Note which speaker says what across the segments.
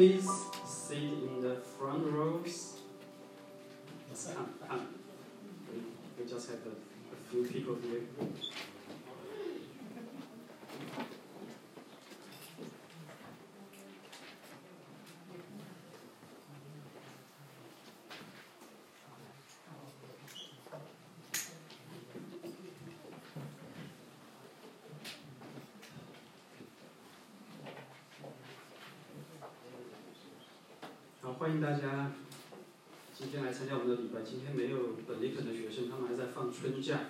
Speaker 1: please 欢迎大家今天来参加我们的礼拜。今天没有本地肯的学生，他们还在放春假，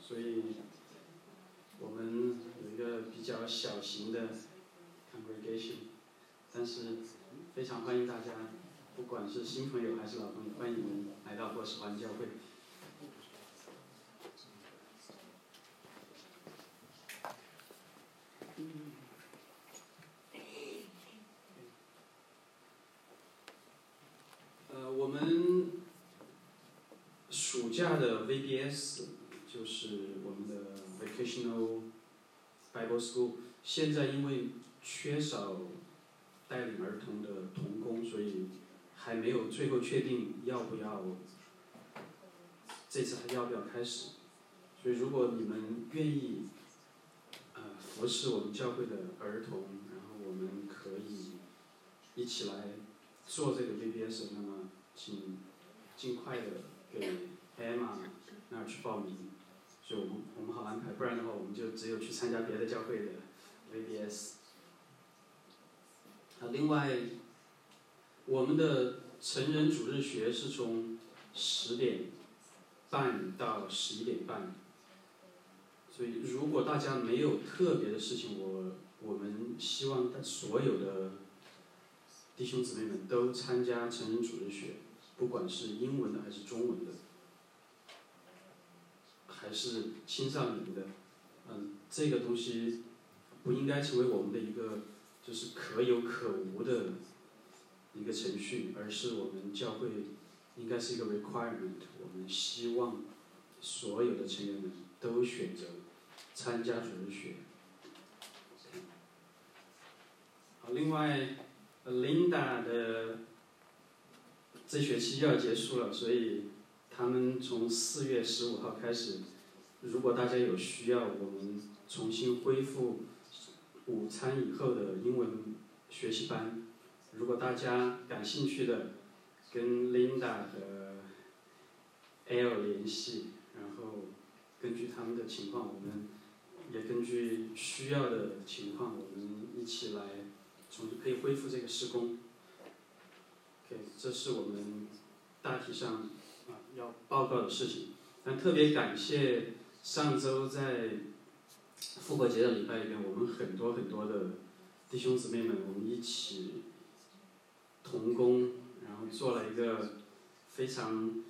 Speaker 1: 所以我们有一个比较小型的 congregation，但是非常欢迎大家，不管是新朋友还是老朋友，欢迎你们来到波士环教会。呃，我们暑假的 VBS 就是我们的 Vocational Bible School，现在因为缺少带领儿童的童工，所以还没有最后确定要不要这次还要不要开始。所以如果你们愿意呃服侍我们教会的儿童，然后我们可以一起来做这个 VBS，那么请尽快的给 Emma 那儿去报名，所以我们我们好安排，不然的话我们就只有去参加别的教会的 VBS。啊，另外，我们的成人主日学是从十点半到十一点半，所以如果大家没有特别的事情，我我们希望所有的弟兄姊妹们都参加成人主日学，不管是英文的还是中文的，还是青少年的，嗯，这个东西不应该成为我们的一个就是可有可无的一个程序，而是我们教会应该是一个 requirement，我们希望所有的成员们都选择参加主日学。好，另外。Linda 的这学期要结束了，所以他们从四月十五号开始，如果大家有需要，我们重新恢复午餐以后的英文学习班。如果大家感兴趣的，跟 Linda 和 L 联系，然后根据他们的情况，我们也根据需要的情况，我们一起来。重新可以恢复这个施工。OK，这是我们大体上啊要报告的事情。但特别感谢上周在复活节的礼拜里面，我们很多很多的弟兄姊妹们，我们一起同工，然后做了一个非常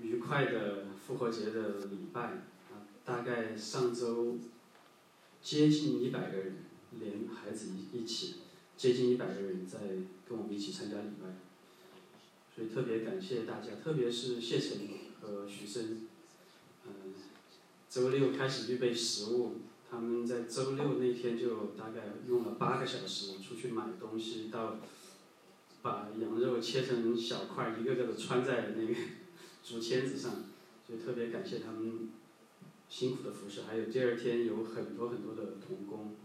Speaker 1: 愉快的复活节的礼拜。啊，大概上周接近一百个人，连孩子一一起。接近一百个人在跟我们一起参加礼拜，所以特别感谢大家，特别是谢晨和徐生，嗯，周六开始预备食物，他们在周六那天就大概用了八个小时出去买东西，到把羊肉切成小块，一个个的穿在那个竹签子上，就特别感谢他们辛苦的服侍，还有第二天有很多很多的童工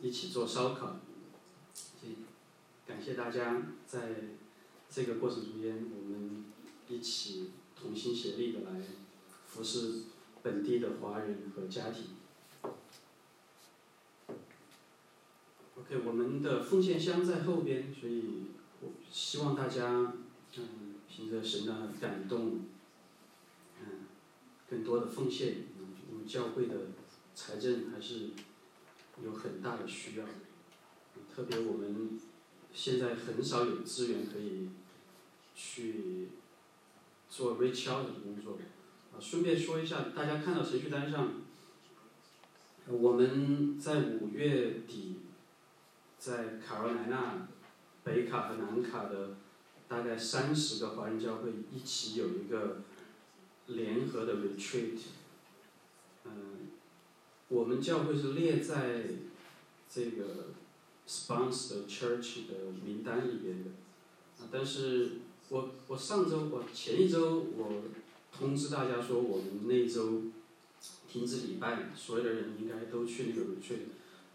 Speaker 1: 一起做烧烤。感谢大家在这个过程中间，我们一起同心协力的来服侍本地的华人和家庭。OK，我们的奉献箱在后边，所以我希望大家嗯，凭着神的感动，嗯，更多的奉献，因为教会的财政还是有很大的需要，特别我们。现在很少有资源可以去做 reach out 的工作。啊，顺便说一下，大家看到程序单上，我们在五月底在卡罗莱纳、北卡和南卡的大概三十个华人教会一起有一个联合的 retreat。嗯，我们教会是列在这个 sponsor church 的名单里边的。啊，但是我我上周我前一周我通知大家说我们那周停止礼拜，所有的人应该都去那个 retreat，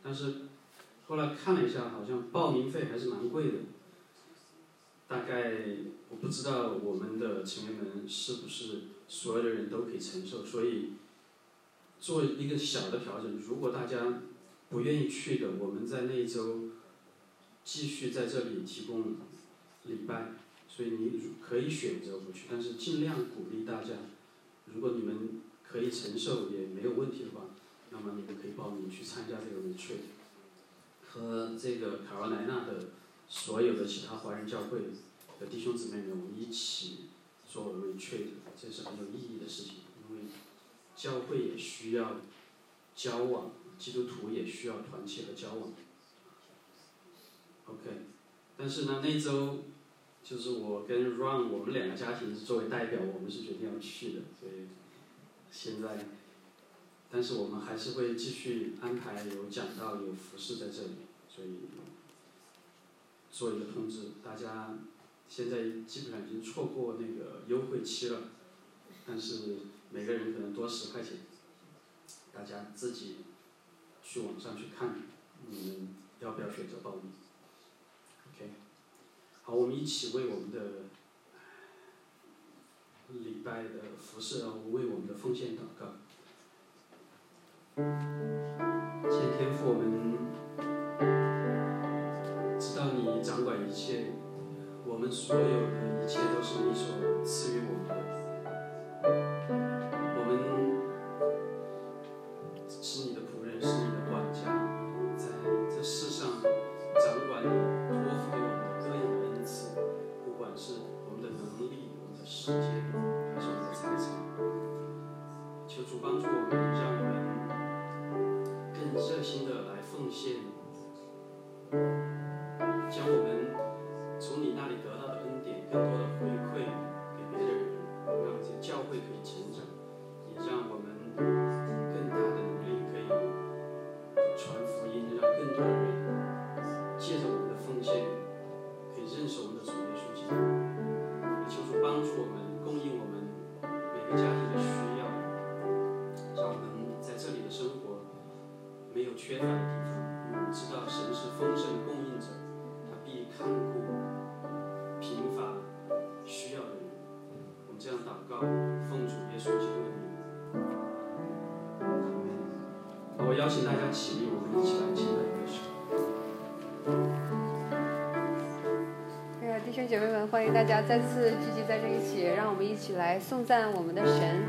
Speaker 1: 但是后来看了一下，好像报名费还是蛮贵的。大概我不知道我们的成员们是不是所有的人都可以承受，所以做一个小的调整。如果大家不愿意去的，我们在那一周继续在这里提供礼拜，所以你可以选择不去，但是尽量鼓励大家。如果你们可以承受也没有问题的话，那么你们可以报名去参加这个 retreat，和这个卡罗莱纳的。所有的其他华人教会的弟兄姊妹们，我们一起做 retreat，这是很有意义的事情，因为教会也需要交往，基督徒也需要团结和交往。OK，但是呢，那周就是我跟 Ron 我们两个家庭是作为代表，我们是决定要去的，所以现在，但是我们还是会继续安排有讲道、有服饰在这里，所以。做一个通知，大家现在基本上已经错过那个优惠期了，但是每个人可能多十块钱，大家自己去网上去看，你们要不要选择报名？OK，好，我们一起为我们的礼拜的服饰，为我们的奉献祷告。谢天父，我们。我们所有的一切都是你所赐予我们的。
Speaker 2: 欢迎大家再次聚集在这一起，让我们一起来颂赞我们的神。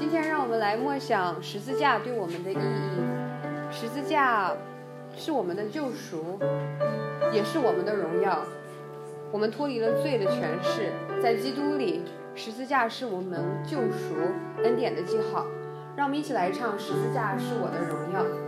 Speaker 2: 今天，让我们来默想十字架对我们的意义。十字架是我们的救赎。也是我们的荣耀，我们脱离了罪的权势，在基督里，十字架是我们救赎恩典的记号。让我们一起来唱：十字架是我的荣耀。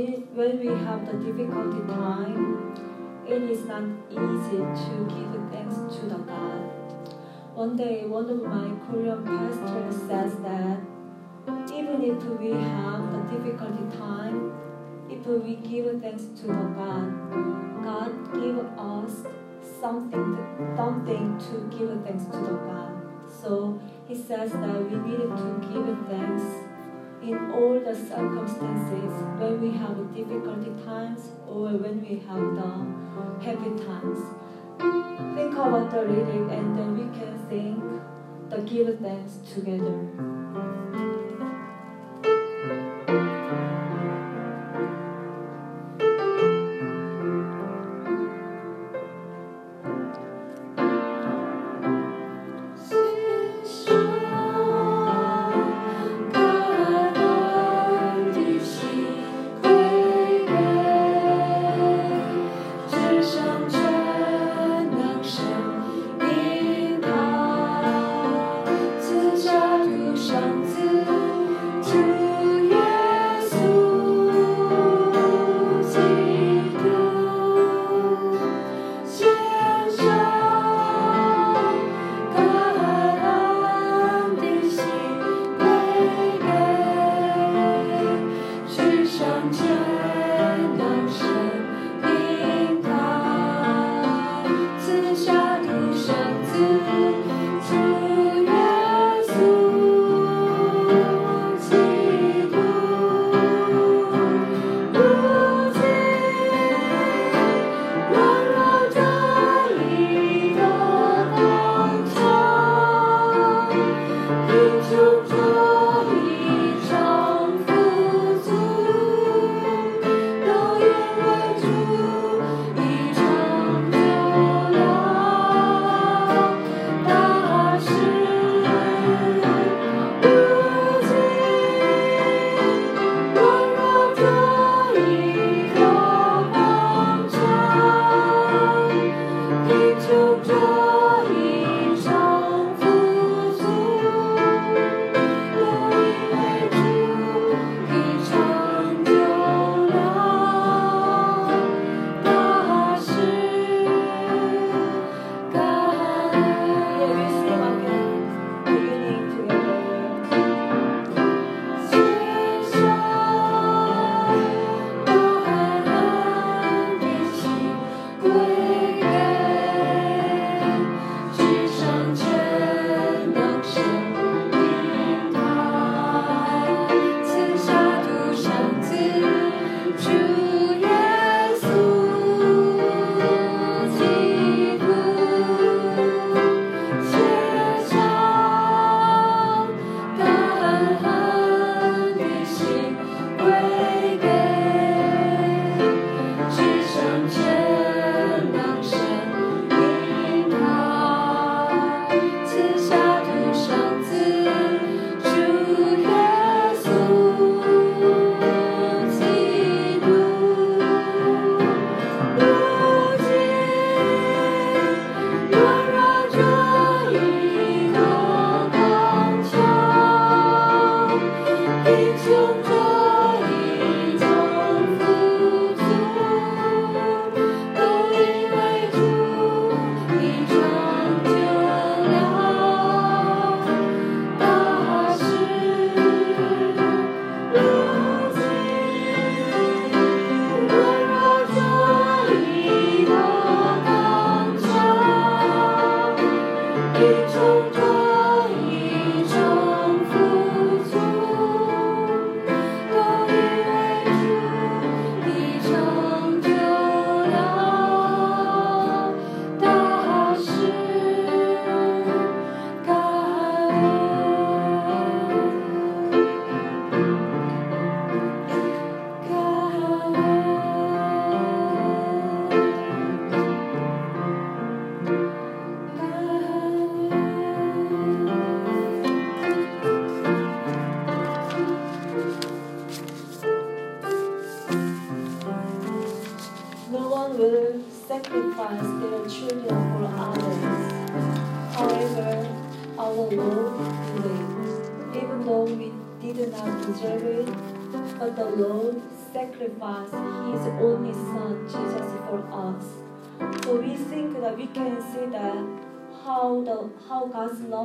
Speaker 3: We, when we have the difficulty time, it is not easy to give thanks to the God. One day, one of my Korean pastors says that even if we have the difficulty time, if we give thanks to the God, God give us something, something to give thanks to the God. So he says that we need to give thanks in all the circumstances when we have difficulty times or when we have the happy times. Think about the lyric and then we can sing the give thanks together.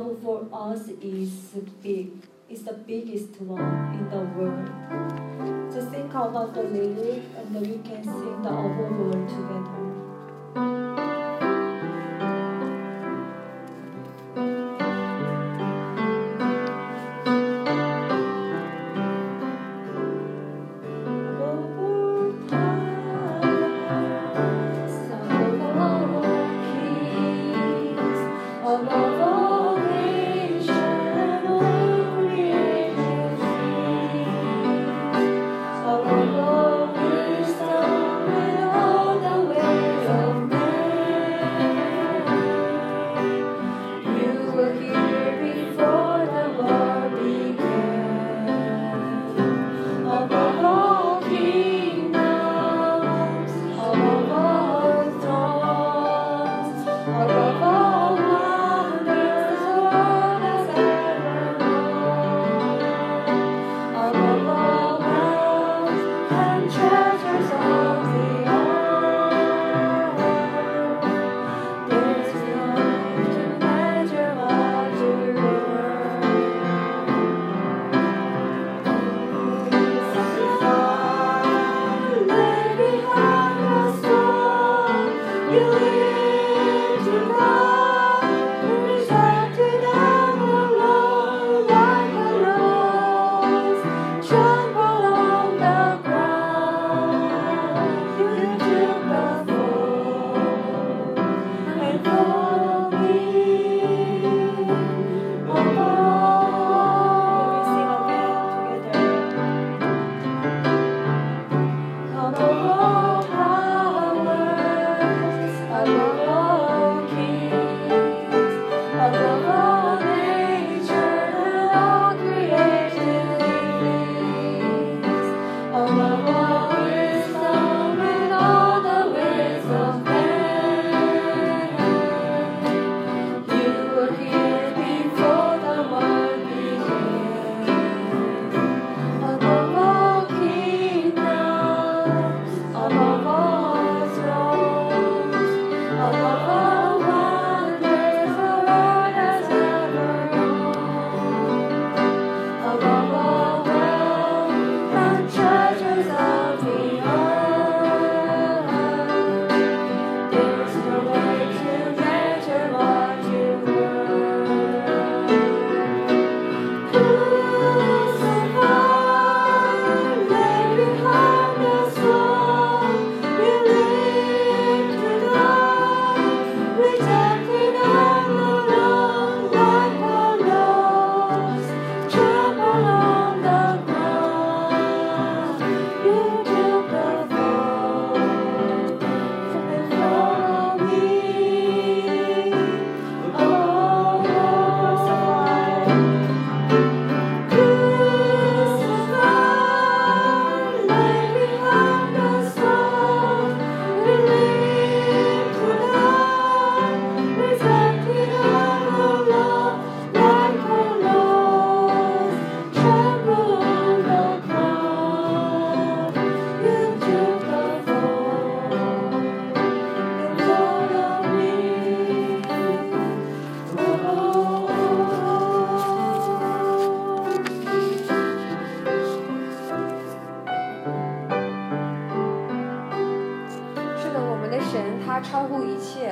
Speaker 4: For us is big. It's the biggest one in the world. Just think about the lyric and then we can sing the overall together.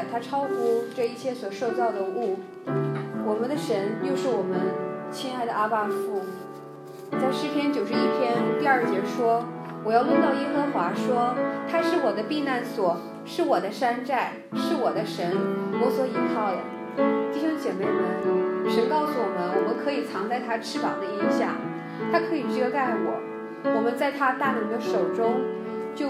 Speaker 2: 一切，他超乎这一切所受造的物。我们的神又是我们亲爱的阿爸父。在诗篇九十一篇第二节说：“我要论到耶和华说，他是我的避难所，是我的山寨，是我的神，我所倚靠的。”弟兄姐妹们，神告诉我们，我们可以藏在他翅膀的荫下，他可以遮盖我。我们在他大能的手中，就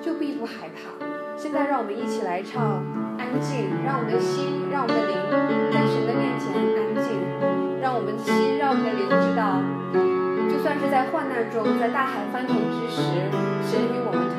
Speaker 2: 就必不害怕。现在让我们一起来唱《安静》，让我们的心，让我们的灵在神的面前安静，让我们的心，让我们的灵知道，就算是在患难中，在大海翻腾之时，神与我们同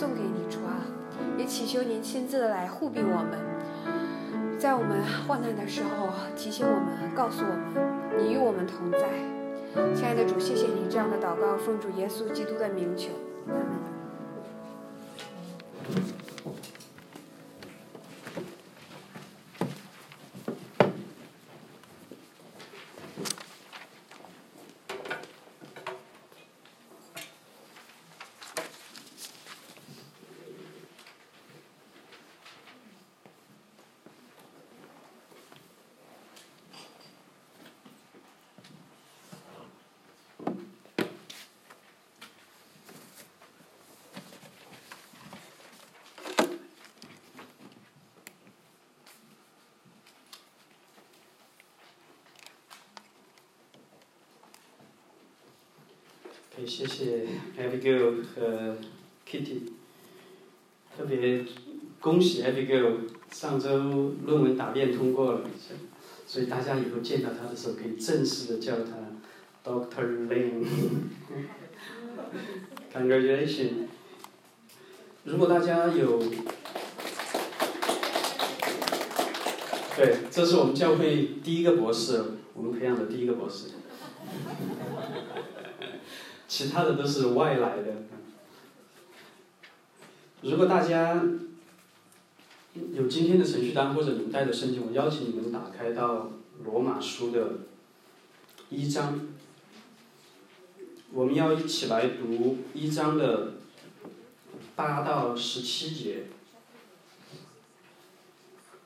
Speaker 2: 送给你，主啊，也祈求您亲自来护庇我们。在我们患难的时候，提醒我们，告诉我们，你与我们同在。亲爱的主，谢谢你这样的祷告，奉主耶稣基督的名求，
Speaker 1: 谢谢 Abigail 和 Kitty，特别恭喜 Abigail 上周论文答辩通过了，所以大家以后见到他的时候可以正式的叫他 Doctor Lin。Congratulations！如果大家有，对，这是我们教会第一个博士，我们培养的第一个博士。其他的都是外来的。如果大家有今天的程序单或者你们带的圣经，我邀请你们打开到罗马书的一章，我们要一起来读一章的八到十七节。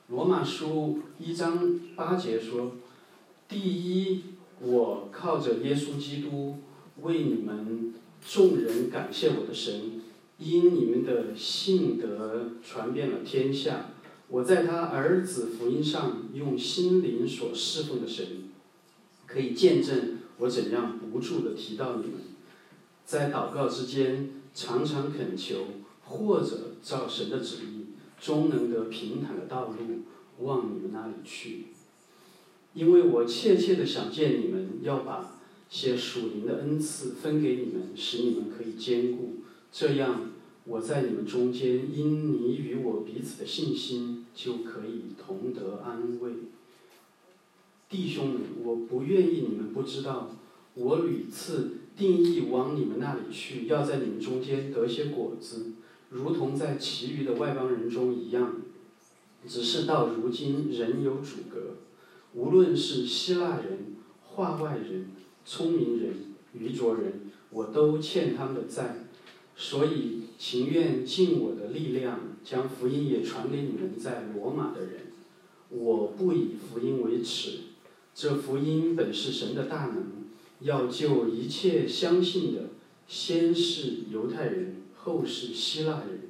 Speaker 1: 罗马书一章八节说：“第一，我靠着耶稣基督。”为你们众人感谢我的神，因你们的信德传遍了天下。我在他儿子福音上用心灵所侍奉的神，可以见证我怎样不住的提到你们，在祷告之间常常恳求，或者照神的旨意，终能得平坦的道路往你们那里去。因为我切切的想见你们，要把。些属灵的恩赐分给你们，使你们可以兼顾。这样，我在你们中间，因你与我彼此的信心，就可以同得安慰。弟兄们，我不愿意你们不知道，我屡次定义往你们那里去，要在你们中间得些果子，如同在其余的外邦人中一样。只是到如今，仍有阻隔。无论是希腊人、化外人。聪明人、愚拙人，我都欠他们的债，所以情愿尽我的力量，将福音也传给你们在罗马的人。我不以福音为耻，这福音本是神的大能，要救一切相信的，先是犹太人，后是希腊人。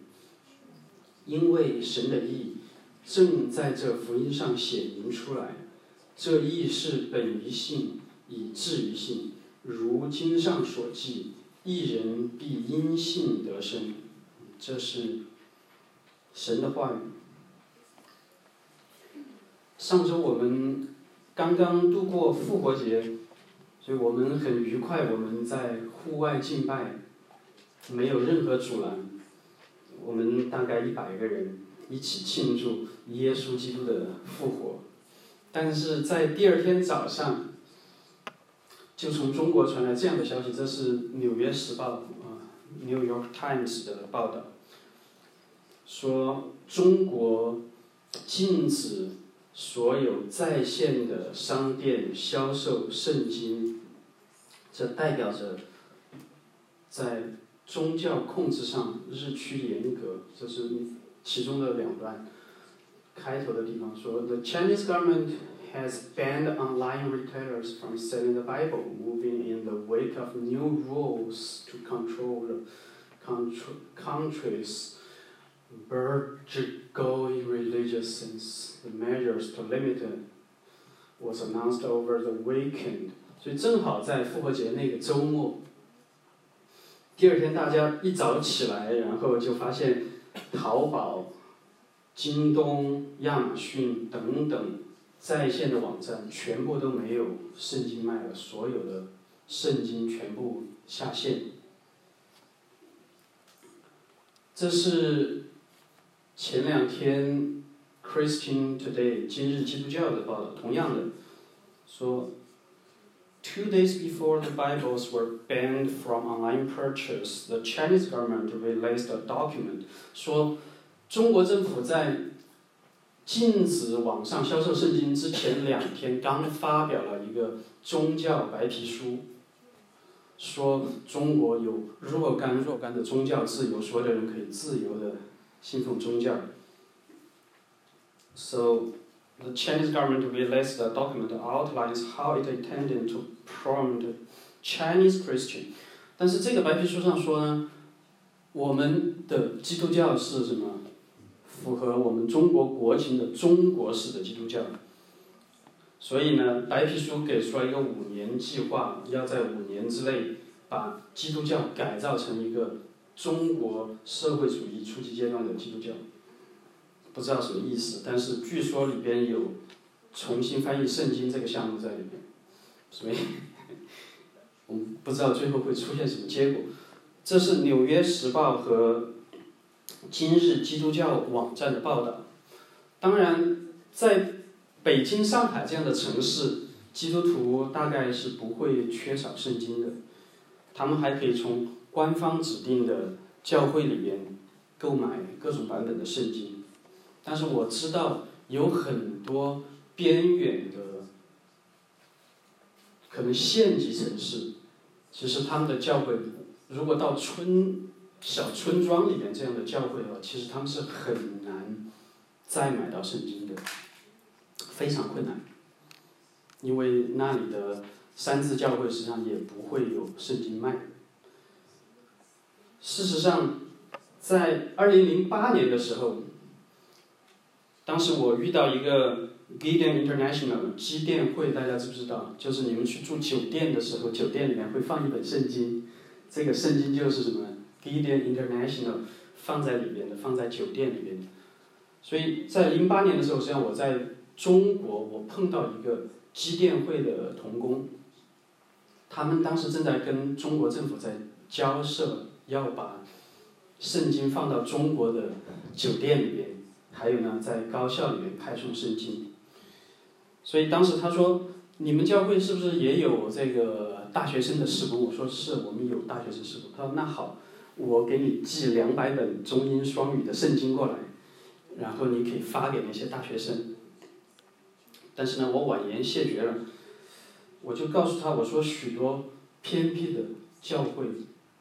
Speaker 1: 因为神的意正在这福音上显明出来，这意是本于信。以至于信，如经上所记，一人必因信得生。这是神的话语。上周我们刚刚度过复活节，所以我们很愉快。我们在户外敬拜，没有任何阻拦。我们大概一百个人一起庆祝耶稣基督的复活。但是在第二天早上。就从中国传来这样的消息，这是《纽约时报》啊，《New York Times》的报道，说中国禁止所有在线的商店销售圣经，这代表着在宗教控制上日趋严格。这是其中的两段开头的地方说：“The Chinese government。” has banned online retailers from selling the Bible, moving in the wake of new rules to control the country's burgeoning religious sense. The measures to limit it was announced over the weekend. 所以正好在复活节那个周末，第二天大家一早起来，然后就发现淘宝、京东、亚马逊等等 在线的网站全部都没有圣经卖了，所有的圣经全部下线。这是前两天 Christian Today 今日基督教的报道，同样的说。Two days before the Bibles were banned from online purchase, the Chinese government released a document 说，中国政府在禁止网上销售圣经之前两天刚发表了一个宗教白皮书，说中国有若干若干的宗教自由，所有的人可以自由的信奉宗教。So the Chinese government released a document outlines how it intended to promote Chinese Christian。但是这个白皮书上说呢，我们的基督教是什么？符合我们中国国情的中国式的基督教。所以呢，白皮书给出了一个五年计划，要在五年之内把基督教改造成一个中国社会主义初级阶段的基督教。不知道什么意思，但是据说里边有重新翻译圣经这个项目在里边，所以我们不知道最后会出现什么结果。这是《纽约时报》和今日基督教网站的报道。当然，在北京、上海这样的城市，基督徒大概是不会缺少圣经的，他们还可以从官方指定的教会里边购买各种版本的圣经。但是我知道有很多边远的，可能县级城市，其实他们的教会，如果到村小村庄里面这样的教会的话，其实他们是很难再买到圣经的，非常困难，因为那里的三字教会实际上也不会有圣经卖。事实上，在二零零八年的时候。当时我遇到一个 Gideon International 基甸会，大家知不知道？就是你们去住酒店的时候，酒店里面会放一本圣经，这个圣经就是什么 Gideon International 放在里边的，放在酒店里边。所以在零八年的时候，实际上我在中国，我碰到一个机电会的童工，他们当时正在跟中国政府在交涉，要把圣经放到中国的酒店里边。还有呢，在高校里面派送圣经，所以当时他说：“你们教会是不是也有这个大学生的事工？”我说：“是，我们有大学生事工。”他说：“那好，我给你寄两百本中英双语的圣经过来，然后你可以发给那些大学生。”但是呢，我婉言谢绝了，我就告诉他：“我说许多偏僻的教会、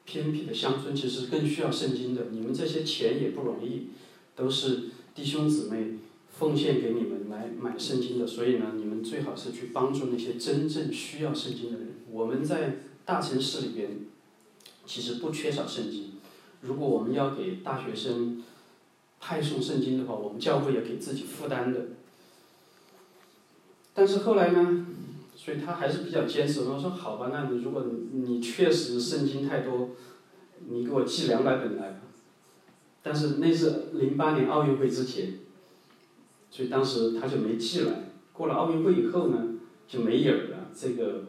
Speaker 1: 偏僻的乡村，其实更需要圣经的。你们这些钱也不容易，都是。”弟兄姊妹奉献给你们来买圣经的，所以呢，你们最好是去帮助那些真正需要圣经的人。我们在大城市里边其实不缺少圣经，如果我们要给大学生派送圣经的话，我们教会也给自己负担的。但是后来呢，所以他还是比较坚持。我说好吧，那你如果你确实圣经太多，你给我寄两百本来。但是那是零八年奥运会之前，所以当时他就没寄来。过了奥运会以后呢，就没有了。这个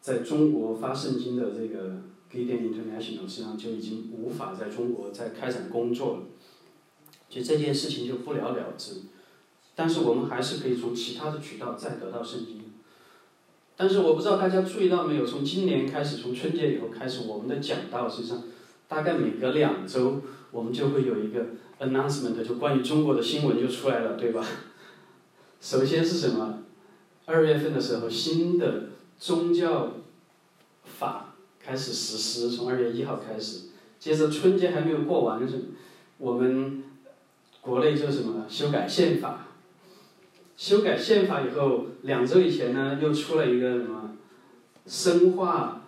Speaker 1: 在中国发圣经的这个 Gideon International 实际上就已经无法在中国再开展工作了，就这件事情就不了了之。但是我们还是可以从其他的渠道再得到圣经。但是我不知道大家注意到没有，从今年开始，从春节以后开始，我们的讲道实际上大概每隔两周。我们就会有一个 announcement，就关于中国的新闻就出来了，对吧？首先是什么？二月份的时候，新的宗教开始实施，从二月一号开始。接着春节还没有过完，我们国内就什么修改宪法。修改宪法以后，两周以前呢，又出了一个什么深化。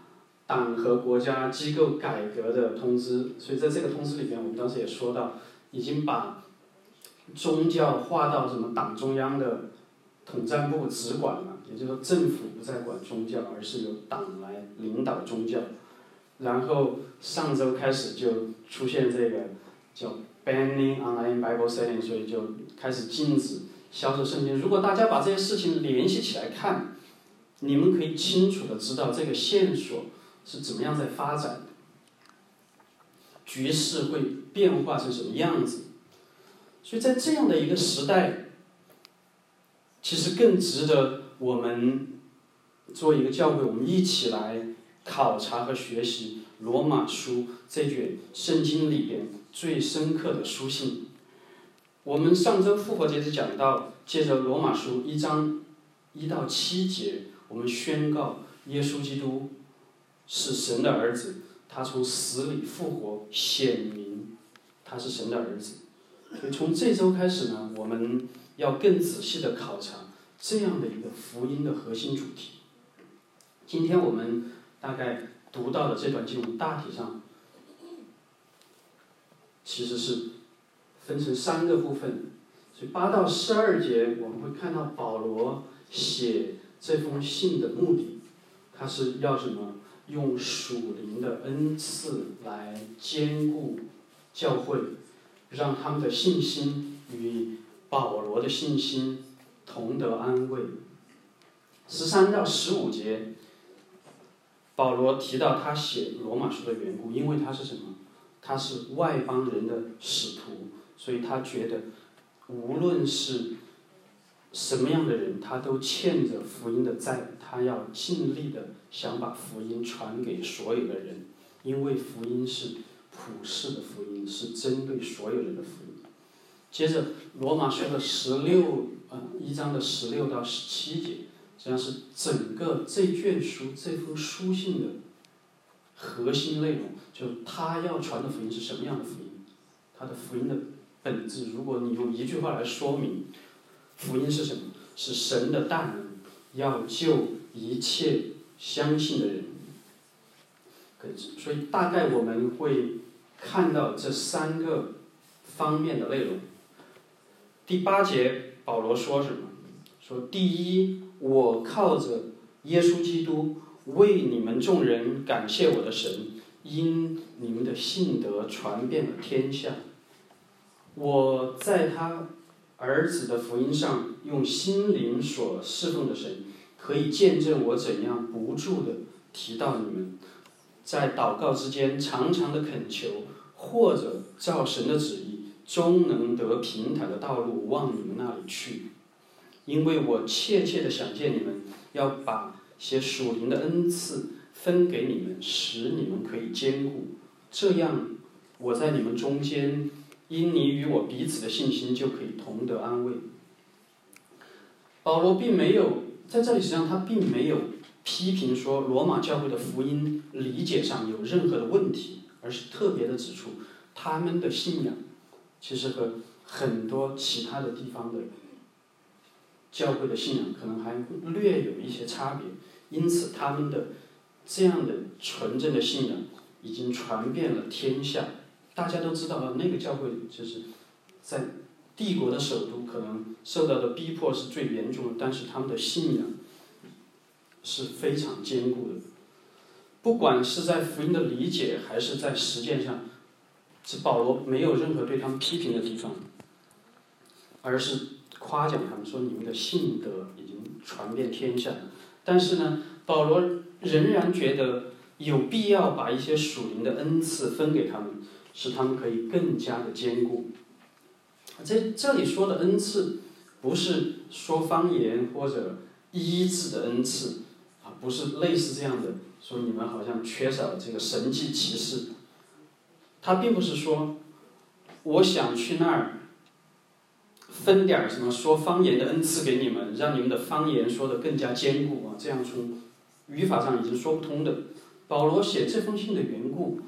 Speaker 1: 党和国家机构改革的通知，所以在这个通知里边，我们当时也说到，已经把宗教划到什么党中央的统战部直管了，也就是说政府不再管宗教，而是由党来领导宗教。然后上周开始就出现这个叫 banning online Bible setting 所以就开始禁止销售圣经。如果大家把这些事情联系起来看，你们可以清楚的知道这个线索是怎么样在发展，局势会变化成什么样子。所以在这样的一个时代，其实更值得我们作为一个教会，我们一起来考察和学习罗马书这卷圣经里边最深刻的书信。我们上周复活节就讲到，借着罗马书一章一到七节。我们宣告耶稣基督是神的儿子，他从死里复活，显明他是神的儿子。从这周开始呢，我们要更仔细的考察这样的一个福音的核心主题。今天我们大概读到的这段经文，大体上其实是分成三个部分。所以八到十二节，我们会看到保罗写。这封信的目的，他是要什么？用属灵的恩赐来兼顾教会，让他们的信心与保罗的信心同得安慰。十三到十五节，保罗提到他写罗马书的缘故，因为他是什么？他是外邦人的使徒，所以他觉得，无论是。什么样的人，他都欠着福音的债，他要尽力的想把福音传给所有的人，因为福音是普世的福音，是针对所有人的福音。接着，罗马书的十六啊一章的十六到十七节，实际上是整个这卷书这封书信的核心内容，就是他要传的福音是什么样的福音，他的福音的本质。如果你用一句话来说明。福音是什么？是神的大能，要救一切相信的人。所以大概我们会看到这三个方面的内容。第八节保罗说什么？说第一，我靠着耶稣基督为你们众人感谢我的神，因你们的信德传遍了天下。我在他。儿子的福音上，用心灵所侍奉的神，可以见证我怎样不住的提到你们，在祷告之间常常的恳求，或者照神的旨意，终能得平坦的道路往你们那里去。因为我切切的想见你们，要把些属灵的恩赐分给你们，使你们可以兼顾，这样我在你们中间。因你与我彼此的信心，就可以同得安慰。保罗并没有在这里，实际上他并没有批评说罗马教会的福音理解上有任何的问题，而是特别的指出他们的信仰其实和很多其他的地方的教会的信仰可能还略有一些差别。因此，他们的这样的纯正的信仰已经传遍了天下。大家都知道，那个教会就是在帝国的首都，可能受到的逼迫是最严重的，但是他们的信仰是非常坚固的。不管是在福音的理解，还是在实践上，是保罗没有任何对他们批评的地方，而是夸奖他们说：“你们的信德已经传遍天下。”但是呢，保罗仍然觉得有必要把一些属灵的恩赐分给他们。使他们可以更加的坚固。在这里说的恩赐，不是说方言或者医治的恩赐，啊，不是类似这样的，说你们好像缺少这个神迹奇事。他并不是说，我想去那儿分点什么说方言的恩赐给你们，让你们的方言说的更加坚固啊，这样从语法上已经说不通的。保罗写这封信的缘故。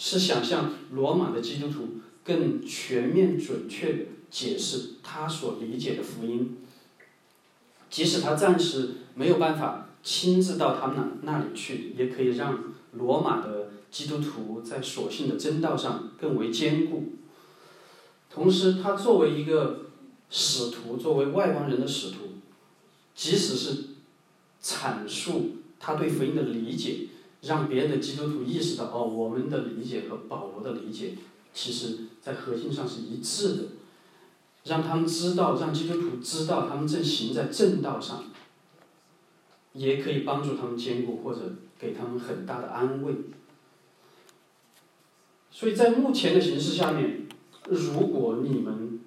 Speaker 1: 是想向罗马的基督徒更全面、准确的解释他所理解的福音，即使他暂时没有办法亲自到他们那那里去，也可以让罗马的基督徒在所信的真道上更为坚固。同时他作为一个使徒，作为外邦人的使徒，即使是阐述他对福音的理解，让别的基督徒意识到哦，我们的理解和保罗的理解，其实在核心上是一致的，让他们知道，让基督徒知道他们正行在正道上，也可以帮助他们兼顾或者给他们很大的安慰。所以在目前的形势下面，如果你们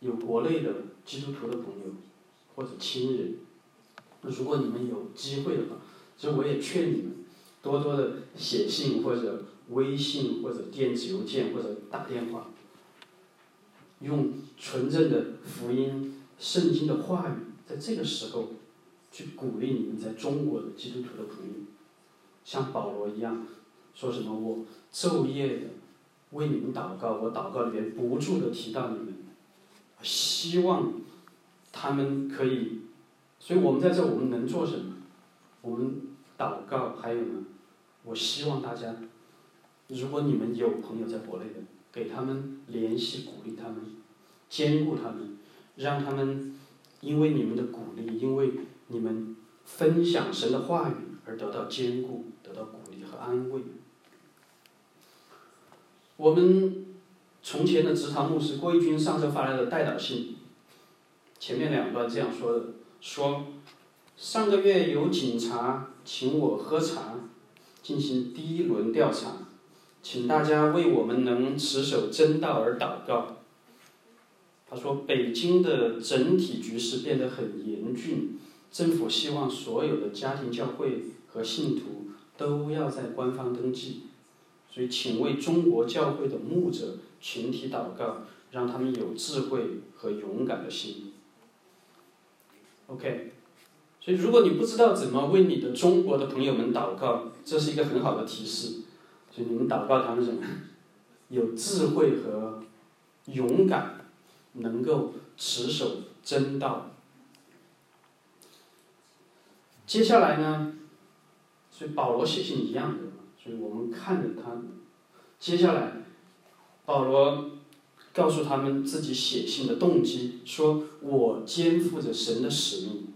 Speaker 1: 有国内的基督徒的朋友或者亲人，如果你们有机会的话，其实我也劝你们多多的写信或者微信或者电子邮件或者打电话，用纯正的福音圣经的话语，在这个时候去鼓励你们在中国的基督徒的朋友，像保罗一样，说什么我昼夜的为你们祷告，我祷告里面不住的提到你们，希望他们可以。所以我们在这，我们能做什么？我们祷告，还有呢，我希望大家，如果你们有朋友在国内的，给他们联系，鼓励他们，兼顾他们，让他们因为你们的鼓励，因为你们分享神的话语而得到兼顾，得到鼓励和安慰。我们从前的职堂牧师郭义军上周发来的代祷信，前面两段这样说的。说，上个月有警察请我喝茶，进行第一轮调查，请大家为我们能持守真道而祷告。他说，北京的整体局势变得很严峻，政府希望所有的家庭教会和信徒都要在官方登记，所以请为中国教会的牧者群体祷告，让他们有智慧和勇敢的心。OK，所以如果你不知道怎么为你的中国的朋友们祷告，这是一个很好的提示。所以你们祷告他们什么？有智慧和勇敢，能够持守真道。接下来呢？所以保罗写信一样的，所以我们看着他。接下来，保罗。告诉他们自己写信的动机，说我肩负着神的使命，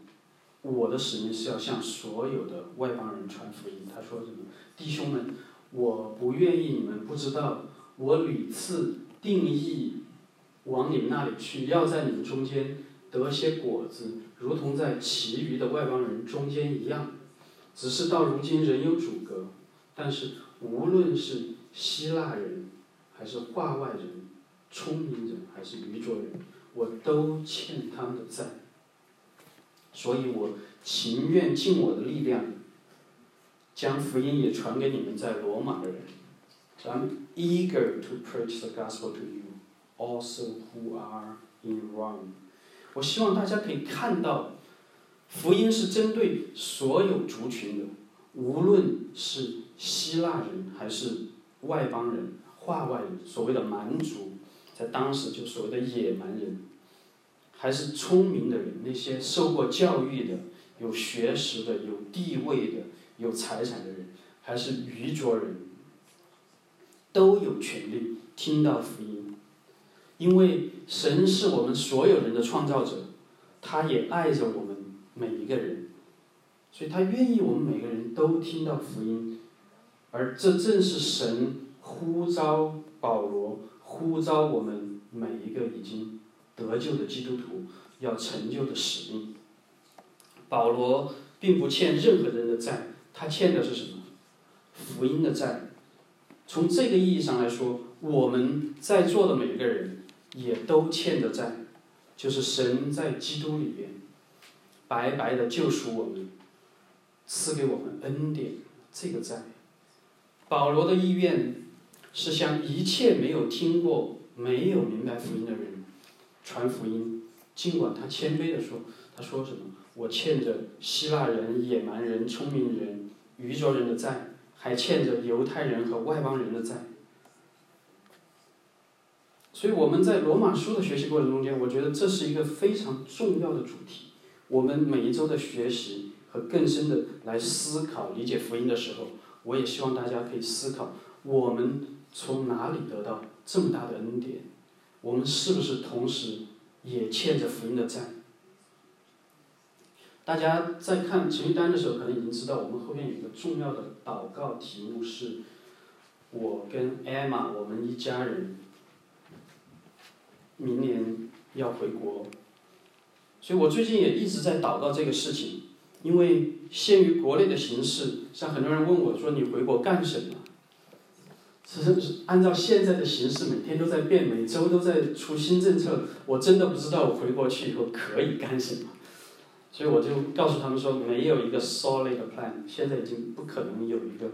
Speaker 1: 我的使命是要向所有的外邦人传福音。他说什么？弟兄们，我不愿意你们不知道，我屡次定义往你们那里去，要在你们中间得些果子，如同在其余的外邦人中间一样。只是到如今仍有阻隔，但是无论是希腊人还是化外人。聪明人还是愚拙人，我都欠他们的债，所以我情愿尽我的力量，将福音也传给你们在罗马的人。I'm eager to preach the gospel to you, also who are in Rome。我希望大家可以看到，福音是针对所有族群的，无论是希腊人还是外邦人、化外人，所谓的蛮族。在当时，就所谓的野蛮人，还是聪明的人，那些受过教育的、有学识的、有地位的、有财产的人，还是愚拙人，都有权利听到福音，因为神是我们所有人的创造者，他也爱着我们每一个人，所以他愿意我们每个人都听到福音，而这正是神呼召保罗。呼召我们每一个已经得救的基督徒要成就的使命。保罗并不欠任何人的债，他欠的是什么？福音的债。从这个意义上来说，我们在座的每一个人也都欠的债，就是神在基督里边白白的救赎我们，赐给我们恩典这个债。保罗的意愿。是向一切没有听过、没有明白福音的人传福音。尽管他谦卑的说：“他说什么？我欠着希腊人、野蛮人、聪明人、愚拙人的债，还欠着犹太人和外邦人的债。”所以我们在罗马书的学习过程中间，我觉得这是一个非常重要的主题。我们每一周的学习和更深的来思考、理解福音的时候，我也希望大家可以思考我们。从哪里得到这么大的恩典？我们是不是同时也欠着福音的债？大家在看成绩单的时候，可能已经知道，我们后面有一个重要的祷告题目是：我跟艾玛，我们一家人，明年要回国。所以我最近也一直在祷告这个事情，因为限于国内的形势，像很多人问我说：“你回国干什么？”其实按照现在的形势，每天都在变，每周都在出新政策，我真的不知道我回国去以后可以干什么。所以我就告诉他们说，没有一个 solid plan，现在已经不可能有一个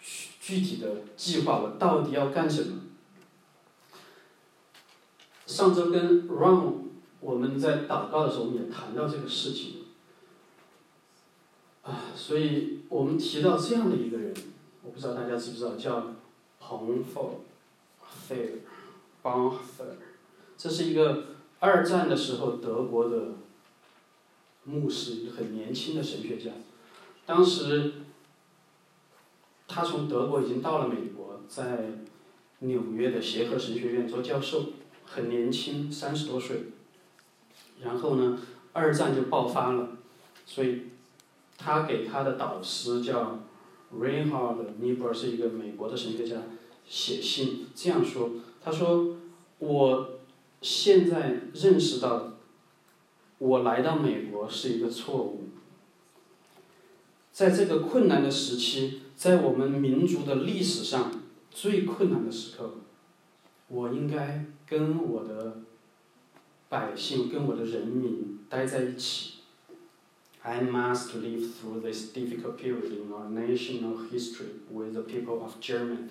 Speaker 1: 具具体的计划，我到底要干什么？上周跟 Ron 我们在祷告的时候，我们也谈到这个事情。啊，所以我们提到这样的一个人，我不知道大家知不知道，叫彭佛费尔邦费尔，这是一个二战的时候德国的。牧师，很年轻的神学家。当时，他从德国已经到了美国，在纽约的协和神学院做教授，很年轻，三十多岁。然后呢，二战就爆发了，所以他给他的导师叫 Reinhard Niebuhr，是一个美国的神学家，写信这样说：“他说，我现在认识到。”我来到美国是一个错误，在这个困难的时期，在我们民族的历史上最困难的时刻，我应该跟我的百姓、跟我的人民待在一起。I must live through this difficult period in our national history with the people of Germany.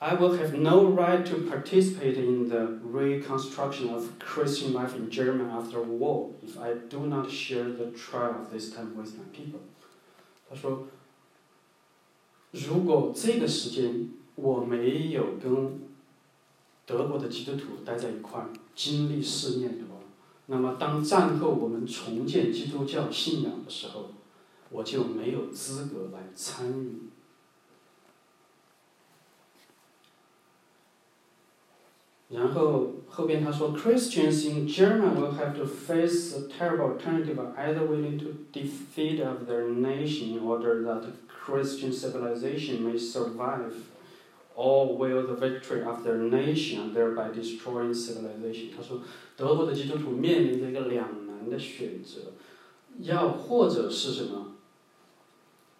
Speaker 1: I will have no right to participate in the reconstruction of Christian life in Germany after war if I do not share the trial of this time with my people。他说，如果这个时间我没有跟德国的基督徒待在一块儿，经历试验的话， 那么当战后我们重建基督教信仰的时候，我就没有资格来参与。然后后边他说，Christians in Germany will have to face a terrible alternative, either willing to defeat of their nation in order that Christian civilization may survive, or will the victory of their nation thereby destroying civilization。他说，德国的基督徒面临着一个两难的选择，要或者是什么，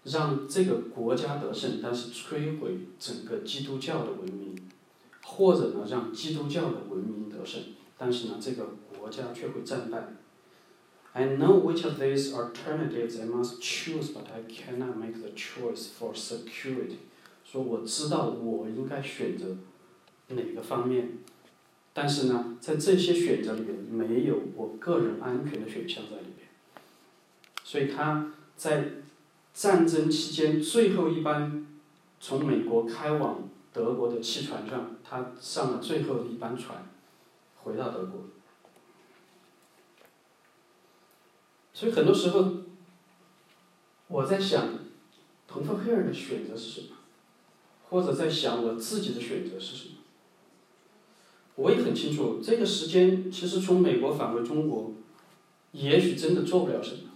Speaker 1: 让这个国家得胜，但是摧毁整个基督教的文明。或者呢，让基督教的文明得胜，但是呢，这个国家却会战败。I know which of these alternatives I must choose, but I cannot make the choice for security。 说我知道我应该选择哪个方面，但是呢，在这些选择里面没有我个人安全的选项在里边。所以他在战争期间最后一班从美国开往。德国的汽船上，他上了最后一班船，回到德国。所以很多时候，我在想，彭特赫尔的选择是什么？或者在想我自己的选择是什么？我也很清楚，这个时间其实从美国返回中国，也许真的做不了什么，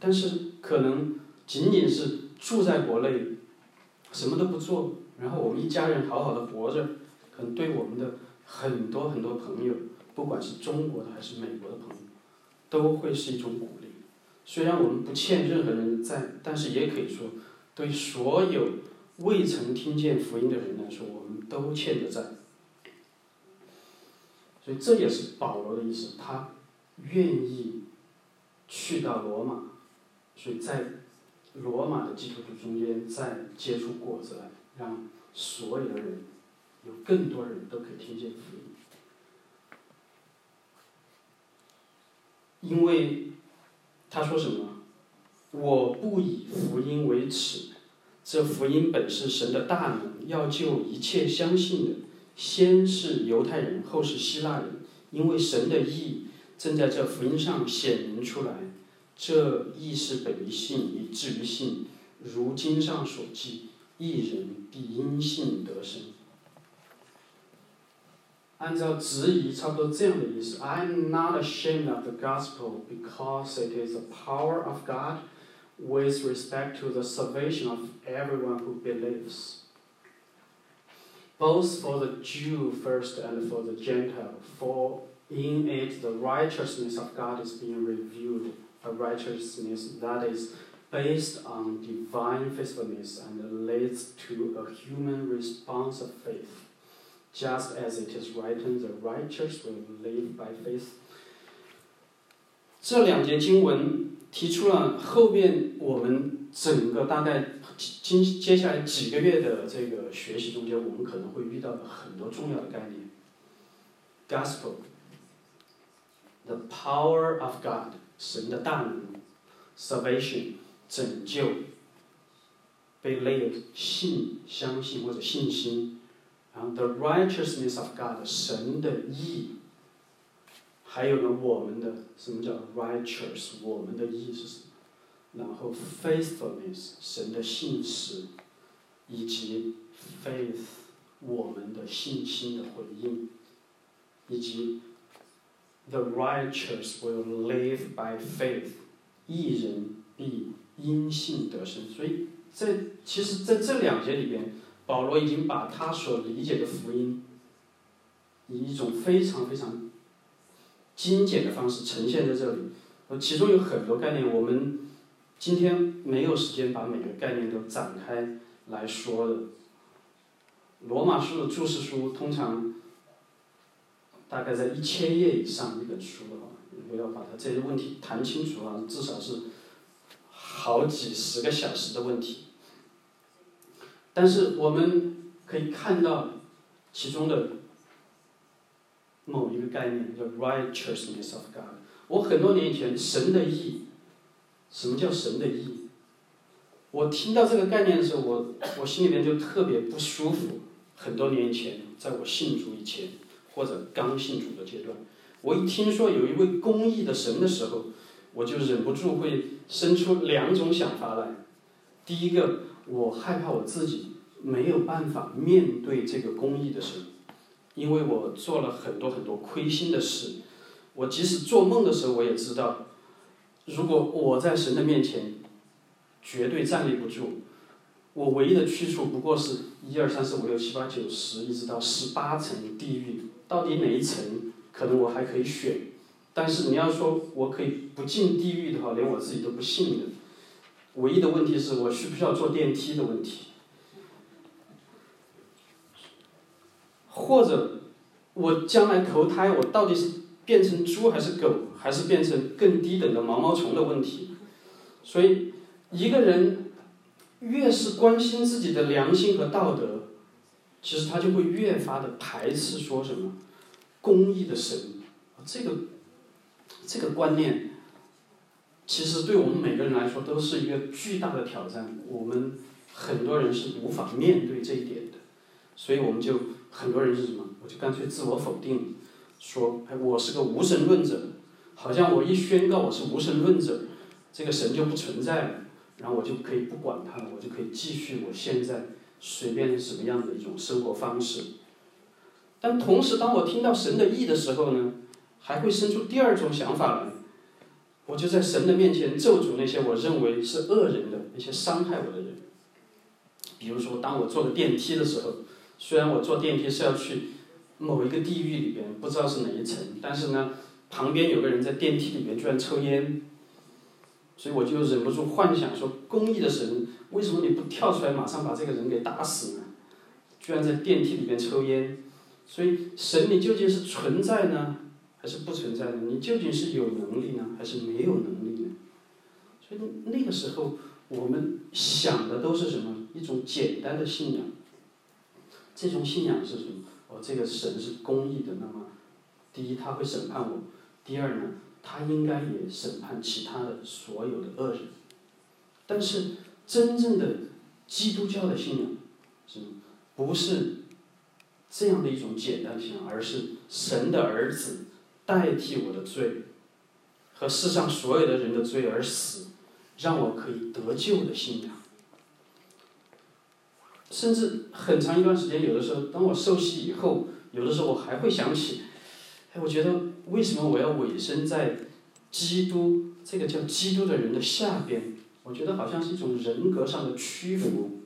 Speaker 1: 但是可能仅仅是住在国内，什么都不做。然后我们一家人好好的活着，可能对我们的很多很多朋友，不管是中国的还是美国的朋友，都会是一种鼓励。虽然我们不欠任何人债，但是也可以说，对所有未曾听见福音的人来说，我们都欠着债。所以这也是保罗的意思，他愿意去到罗马，所以在罗马的基督徒中间再结出果子来。让所有的人，有更多人都可以听见福音，因为他说什么？我不以福音为耻，这福音本是神的大能，要救一切相信的，先是犹太人，后是希腊人，因为神的意正在这福音上显明出来，这意是本于信，以至于信，如经上所记。一人必因信得生。按照直译差不多这样的意思：I'm not ashamed of the gospel because it is the power of God with respect to the salvation of everyone who believes. Both for the Jew first and for the Gentile, for in it the righteousness of God is being revealed, a righteousness that is based on divine faithfulness and leads to a human response of faith. Just as it is written, the righteous will live by faith. 这两节经文提出了后边我们整个大概今接下来几个月的这个学习中间，我们可能会遇到的很多重要的概念。Gospel, the power of God，神的大能；salvation，拯救；believe，信、相信或者信心；然后 the righteousness of God，神的义。还有呢，我们的什么叫 righteous？我们的义是什么？然后 faithfulness，神的信实，以及 faith，我们的信心的回应，以及 the righteous will live by faith，一人必因信得生。所以在其实在这两节里边，保罗已经把他所理解的福音，以一种非常非常。精简的方式呈现在这里，其中有很多概念，我们今天没有时间把每个概念都展开来说的。罗马书的注释书通常大概在一千页以上一本书的话，我要把它这些问题谈清楚啊，至少是好几十个小时的问题。但是我们可以看到其中的。某一个概念叫 righteousness of God。我很多年以前，神的义，什么叫神的义？我听到这个概念的时候，我我心里面就特别不舒服。很多年以前，在我信主以前，或者刚信主的阶段，我一听说有一位公义的神的时候，我就忍不住会生出两种想法来。第一个，我害怕我自己没有办法面对这个公义的神。因为我做了很多很多亏心的事，我即使做梦的时候，我也知道，如果我在神的面前，绝对站立不住。我唯一的去处不过是一二三四五六七八九十，一直到十八层地狱，到底哪一层可能我还可以选。但是你要说我可以不进地狱的话，连我自己都不信的。唯一的问题是我需不需要坐电梯的问题。或者，我将来投胎，我到底是变成猪还是狗，还是变成更低等的毛毛虫的问题。所以，一个人越是关心自己的良心和道德，其实他就会越发的排斥说什么公义的神。这个这个观念，其实对我们每个人来说都是一个巨大的挑战。我们很多人是无法面对这一点的，所以我们就。很多人是什么？我就干脆自我否定，说，哎，我是个无神论者，好像我一宣告我是无神论者，这个神就不存在了，然后我就可以不管他了，我就可以继续我现在随便什么样的一种生活方式。但同时，当我听到神的意的时候呢，还会生出第二种想法来，我就在神的面前咒诅那些我认为是恶人的那些伤害我的人。比如说，当我坐的电梯的时候。虽然我坐电梯是要去某一个地狱里边，不知道是哪一层，但是呢，旁边有个人在电梯里面居然抽烟，所以我就忍不住幻想说：公益的神，为什么你不跳出来马上把这个人给打死呢？居然在电梯里面抽烟，所以神你究竟是存在呢，还是不存在呢？你究竟是有能力呢，还是没有能力呢？所以那个时候我们想的都是什么？一种简单的信仰。这种信仰是什么？哦，这个神是公义的。那么，第一，他会审判我；第二呢，他应该也审判其他的所有的恶人。但是，真正的基督教的信仰，是不是这样的一种简单信仰，而是神的儿子代替我的罪和世上所有的人的罪而死，让我可以得救的信仰。甚至很长一段时间，有的时候，当我受洗以后，有的时候我还会想起，哎，我觉得为什么我要委身在基督这个叫基督的人的下边？我觉得好像是一种人格上的屈服。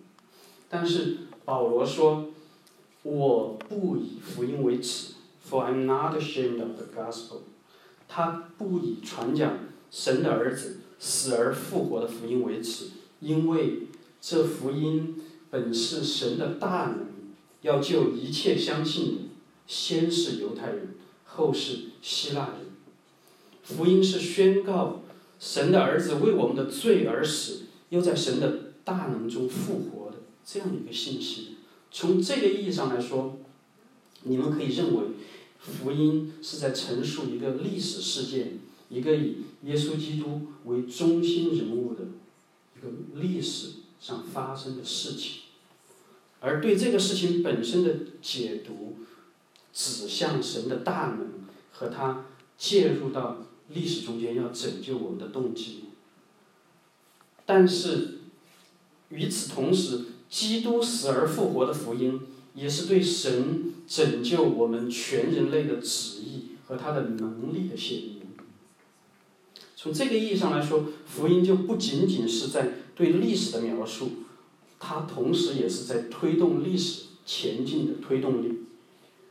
Speaker 1: 但是保罗说，我不以福音为耻，for I'm not ashamed of the gospel。他不以传讲神的儿子死而复活的福音为耻，因为这福音本是神的大能，要救一切相信的，先是犹太人，后是希腊人。福音是宣告神的儿子为我们的罪而死，又在神的大能中复活的这样一个信息。从这个意义上来说，你们可以认为，福音是在陈述一个历史事件，一个以耶稣基督为中心人物的一个历史上发生的事情，而对这个事情本身的解读，指向神的大能和他介入到历史中间要拯救我们的动机。但是与此同时，基督死而复活的福音，也是对神拯救我们全人类的旨意和他的能力的显明。从这个意义上来说，福音就不仅仅是在对历史的描述，它同时也是在推动历史前进的推动力。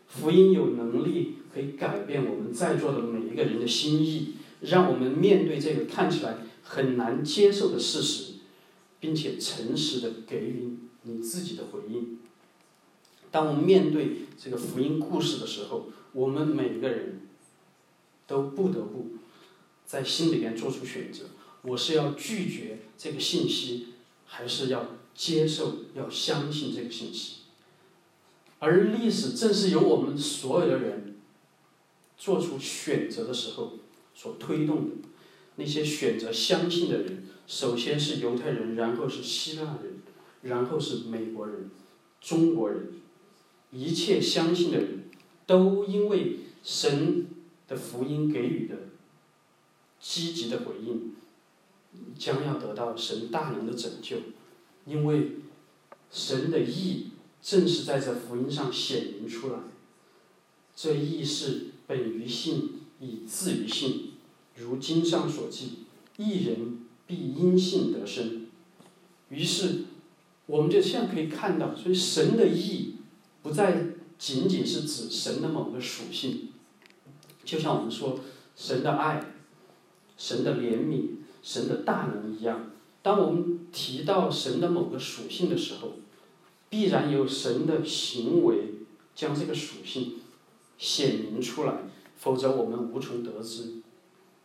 Speaker 1: 福音有能力可以改变我们在座的每一个人的心意，让我们面对这个看起来很难接受的事实，并且诚实的给予你自己的回应。当我们面对这个福音故事的时候，我们每个人都不得不在心里面做出选择：我是要拒绝这个信息，还是要接受、要相信这个信息？而历史正是由我们所有的人做出选择的时候所推动的。那些选择相信的人，首先是犹太人，然后是希腊人，然后是美国人、中国人。一切相信的人都因为神的福音给予的积极的回应，将要得到神大能的拯救，因为神的义。正是在这福音上显明出来，这亦是本于信，以自于信，如经上所记：“一人必因信得生。”于是，我们就现在可以看到，所以神的义不再仅仅是指神的某个属性，就像我们说神的爱、神的怜悯、神的大能一样。当我们提到神的某个属性的时候，必然有神的行为将这个属性显明出来，否则我们无从得知。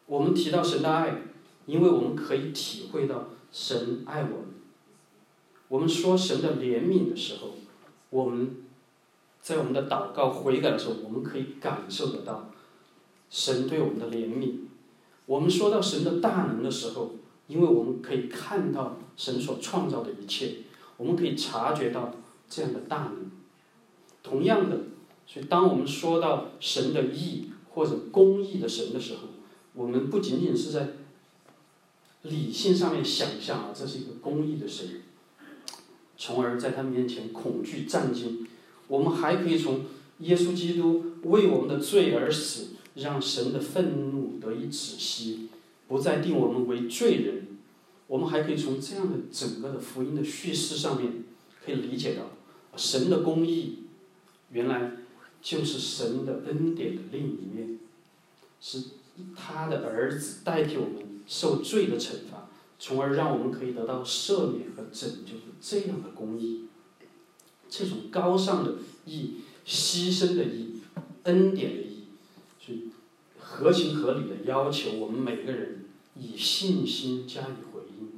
Speaker 1: 我们提到神的爱，因为我们可以体会到神爱我们。我们说神的怜悯的时候，我们在我们的祷告悔改的时候，我们可以感受得到神对我们的怜悯。我们说到神的大能的时候，因为我们可以看到神所创造的一切。我们可以察觉到这样的大能。同样的，所以当我们说到神的义或者公义的神的时候，我们不仅仅是在理性上面想象啊，这是一个公义的神，从而在他面前恐惧战惊。我们还可以从耶稣基督为我们的罪而死，让神的愤怒得以止息，不再定我们为罪人。我们还可以从这样的整个的福音的叙事上面，可以理解到，神的公义，原来就是神的恩典的另一面，是他的儿子代替我们受罪的惩罚，从而让我们可以得到赦免和拯救的这样的公义，这种高尚的义、牺牲的义、恩典的义，是合情合理的要求我们每个人以信心加以回应。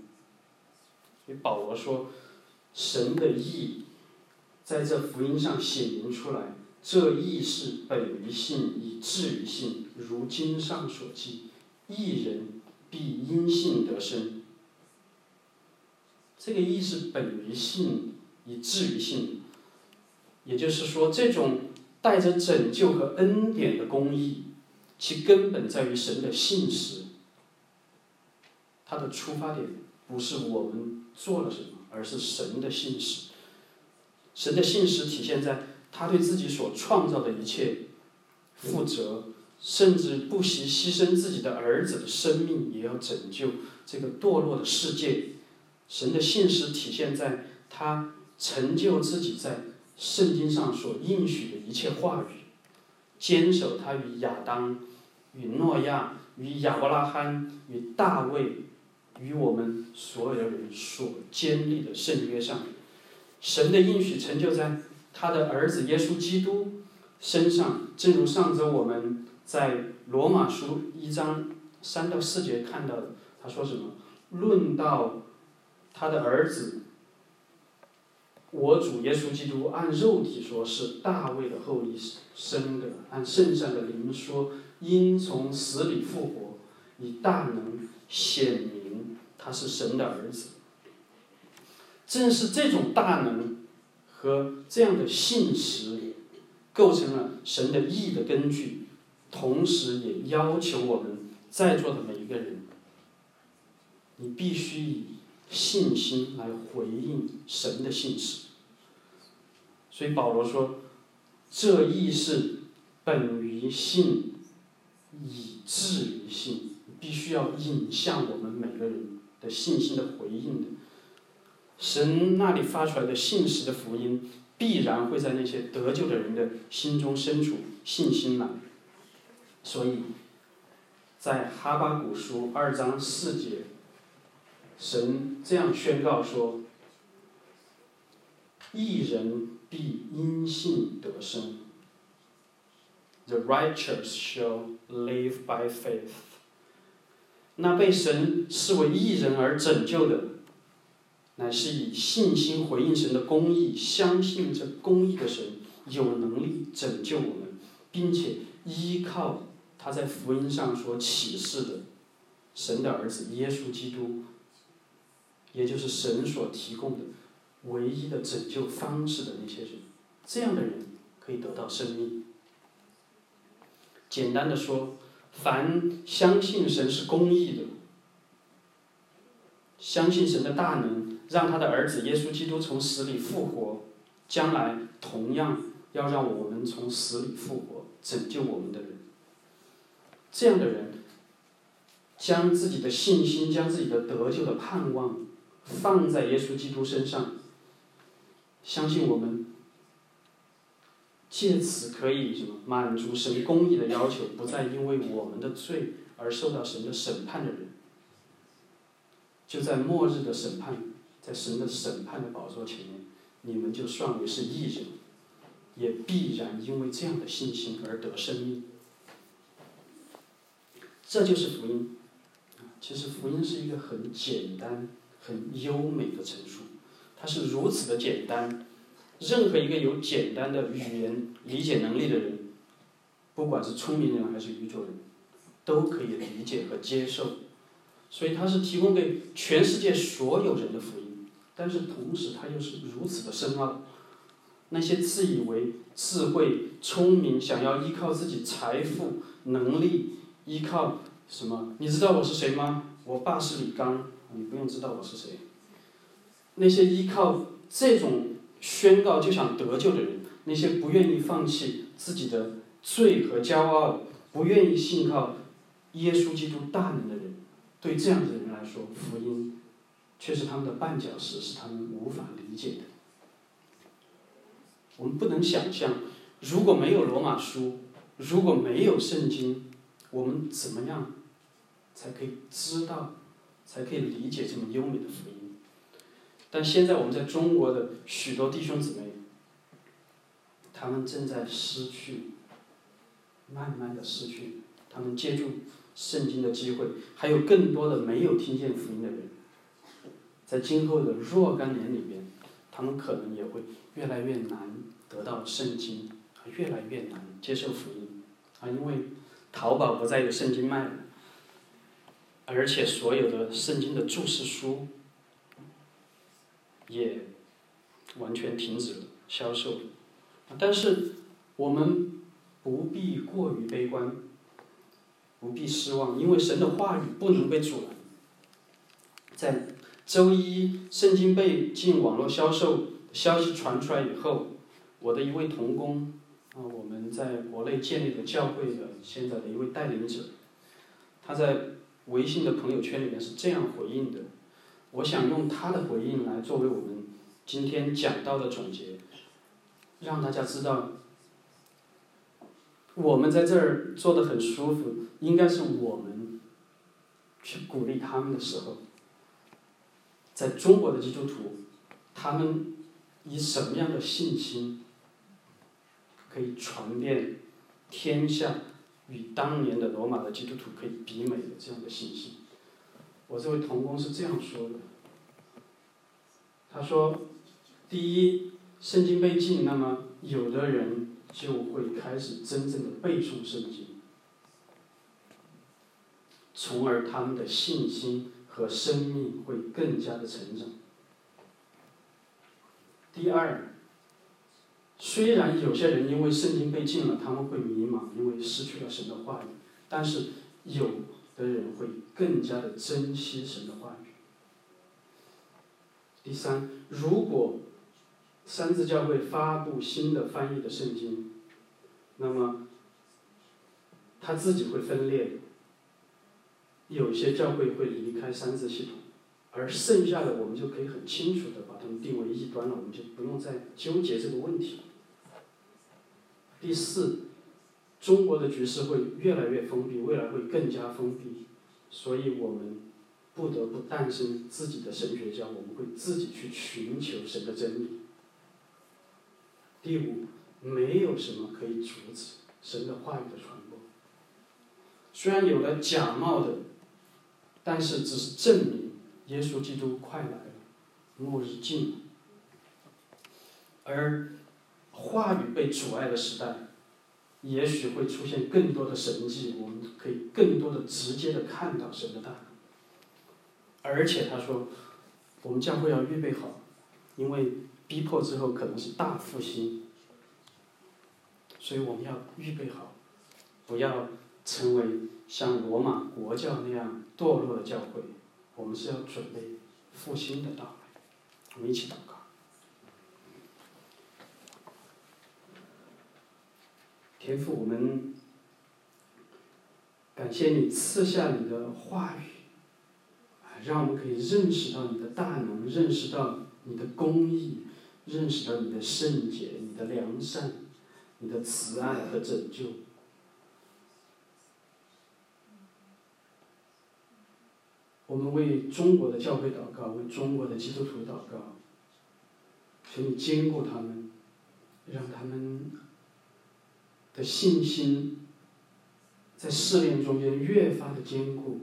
Speaker 1: 所以保罗说，神的意在这福音上显明出来，这意是本于信，以至于信，如经上所记：“一人必因信得生。”这个意是本于信，以至于信，也就是说，这种带着拯救和恩典的公义，其根本在于神的信实，它的出发点。不是我们做了什么，而是神的信实。神的信实体现在他对自己所创造的一切负责，甚至不惜牺牲自己的儿子的生命，也要拯救这个堕落的世界。神的信实体现在他成就自己在圣经上所应许的一切话语，坚守他与亚当、与诺亚、与亚伯拉罕、与大卫、与我们所有的人所建立的圣约上。神的应许成就在他的儿子耶稣基督身上，正如上周我们在罗马书一章三到四节看到的，他说什么？论到他的儿子，我主耶稣基督按肉体说是大卫的后裔生的，按圣上的灵说因从死里复活，以大能显明他是神的儿子。正是这种大能和这样的信实，构成了神的义的根据，同时也要求我们在座的每一个人，你必须以信心来回应神的信实。所以保罗说，这义是本于信，以至于信，必须要引向我们每个人的信心的回应的。神那里发出来的信实的福音，必然会在那些得救的人的心中生出信心来。所以，在哈巴古书二章四节，神这样宣告说：“一人必因信得生。” The righteous shall live by faith。那被神视为义人而拯救的。乃是以信心回应神的公义，相信这公义的神有能力拯救我们，并且依靠他在福音上所启示的神的儿子耶稣基督，也就是神所提供的唯一的拯救方式的那些人，这样的人可以得到生命。简单的说，凡相信神是公义的，相信神的大能。让他的儿子耶稣基督从死里复活，将来同样要让我们从死里复活，拯救我们的人。这样的人，将自己的信心、将自己的得救的盼望放在耶稣基督身上，相信我们借此可以什么满足神公义的要求，不再因为我们的罪而受到神的审判的人，就在末日的审判。在神的审判的宝座前面，你们就算为是义人，也必然因为这样的信心而得生命。这就是福音。其实福音是一个很简单、很优美的陈述，它是如此的简单，任何一个有简单的语言理解能力的人，不管是聪明人还是愚拙人，都可以理解和接受。所以它是提供给全世界所有人的福音。但是同时，它又是如此的深奥。那些自以为智慧、聪明，想要依靠自己财富、能力，依靠什么？你知道我是谁吗？我爸是李刚，你不用知道我是谁。那些依靠这种宣告就想得救的人，那些不愿意放弃自己的罪和骄傲，不愿意信靠耶稣基督大能的人，对这样的人来说，福音。却是他们的绊脚石，是他们无法理解的。我们不能想象，如果没有罗马书，如果没有圣经，我们怎么样才可以知道，才可以理解这么优美的福音？但现在我们在中国的许多弟兄姊妹，他们正在失去，慢慢的失去他们借助圣经的机会，还有更多的没有听见福音的人。在今后的若干年里边，他们可能也会越来越难得到圣经，越来越难接受福音，啊，因为淘宝不再有圣经卖了，而且所有的圣经的注释书也完全停止了销售。但是我们不必过于悲观，不必失望，因为神的话语不能被阻拦，在。周一，圣经被禁网络销售消息传出来以后，我的一位同工啊，我们在国内建立的教会的现在的一位带领者，他在微信的朋友圈里面是这样回应的。我想用他的回应来作为我们今天讲到的总结，让大家知道，我们在这儿坐得很舒服，应该是我们去鼓励他们的时候。在中国的基督徒，他们以什么样的信心可以传遍天下，与当年的罗马的基督徒可以比美的这样的信心？我这位同工是这样说的。他说：“第一，圣经被禁，那么有的人就会开始真正的背诵圣经，从而他们的信心。”和生命会更加的成长。第二，虽然有些人因为圣经被禁了，他们会迷茫，因为失去了神的话语，但是有的人会更加的珍惜神的话语。第三，如果三字教会发布新的翻译的圣经，那么他自己会分裂。有些教会会离开三字系统，而剩下的我们就可以很清楚的把它们定为异端了，我们就不用再纠结这个问题。第四，中国的局势会越来越封闭，未来会更加封闭，所以我们不得不诞生自己的神学家，我们会自己去寻求神的真理。第五，没有什么可以阻止神的话语的传播，虽然有了假冒的。但是，只是证明耶稣基督快来了，末日近了。而话语被阻碍的时代，也许会出现更多的神迹，我们可以更多的直接的看到神的大。而且他说，我们将会要预备好，因为逼迫之后可能是大复兴，所以我们要预备好，不要成为像罗马国教那样。堕落的教会，我们是要准备复兴的到来。我们一起祷告。天父，我们感谢你赐下你的话语，让我们可以认识到你的大能，认识到你的公义，认识到你的圣洁、你的良善、你的慈爱和拯救。我们为中国的教会祷告，为中国的基督徒祷告，请你坚固他们，让他们的信心在试炼中间越发的坚固，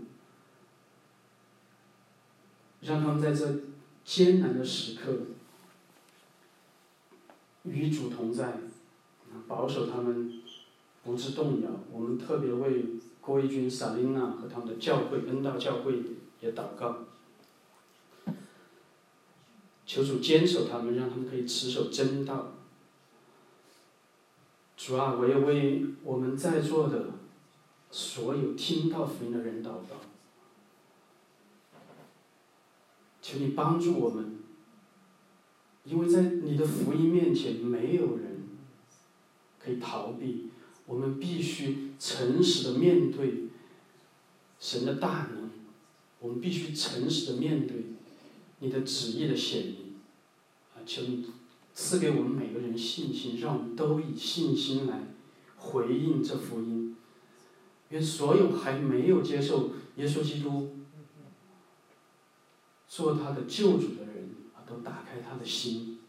Speaker 1: 让他们在这艰难的时刻与主同在，保守他们不致动摇。我们特别为郭一军、萨琳娜和他们的教会恩道教会。也祷告，求主坚守他们，让他们可以持守真道。主啊，我要为我们在座的所有听到福音的人祷告，求你帮助我们，因为在你的福音面前，没有人可以逃避，我们必须诚实的面对神的大能。我们必须诚实的面对你的旨意的显明，啊，求你赐给我们每个人信心，让我们都以信心来回应这福音。愿所有还没有接受耶稣基督做他的救主的人啊，都打开他的心，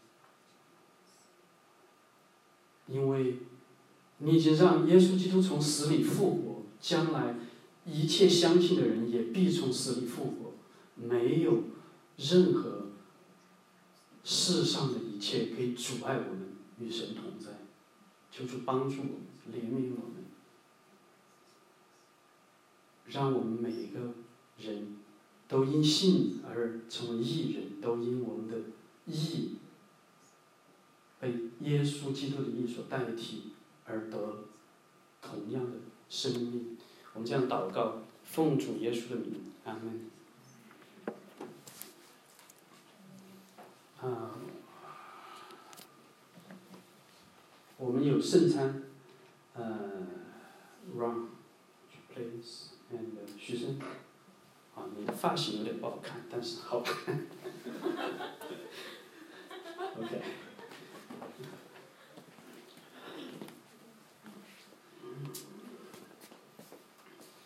Speaker 1: 因为你已经让耶稣基督从死里复活，将来。一切相信的人也必从死里复活，没有任何世上的切可以阻碍我们与神同在。求主帮助我们，怜悯我们，让我们每一个人都因信而成为义人，都因我们的义被耶稣基督的义所代替而得同样的生命。我们这样祷告，奉主耶稣的名，阿门。啊，我们有圣餐，呃，run please and 徐生，啊，你的发型有点不好看，但是好看。OK。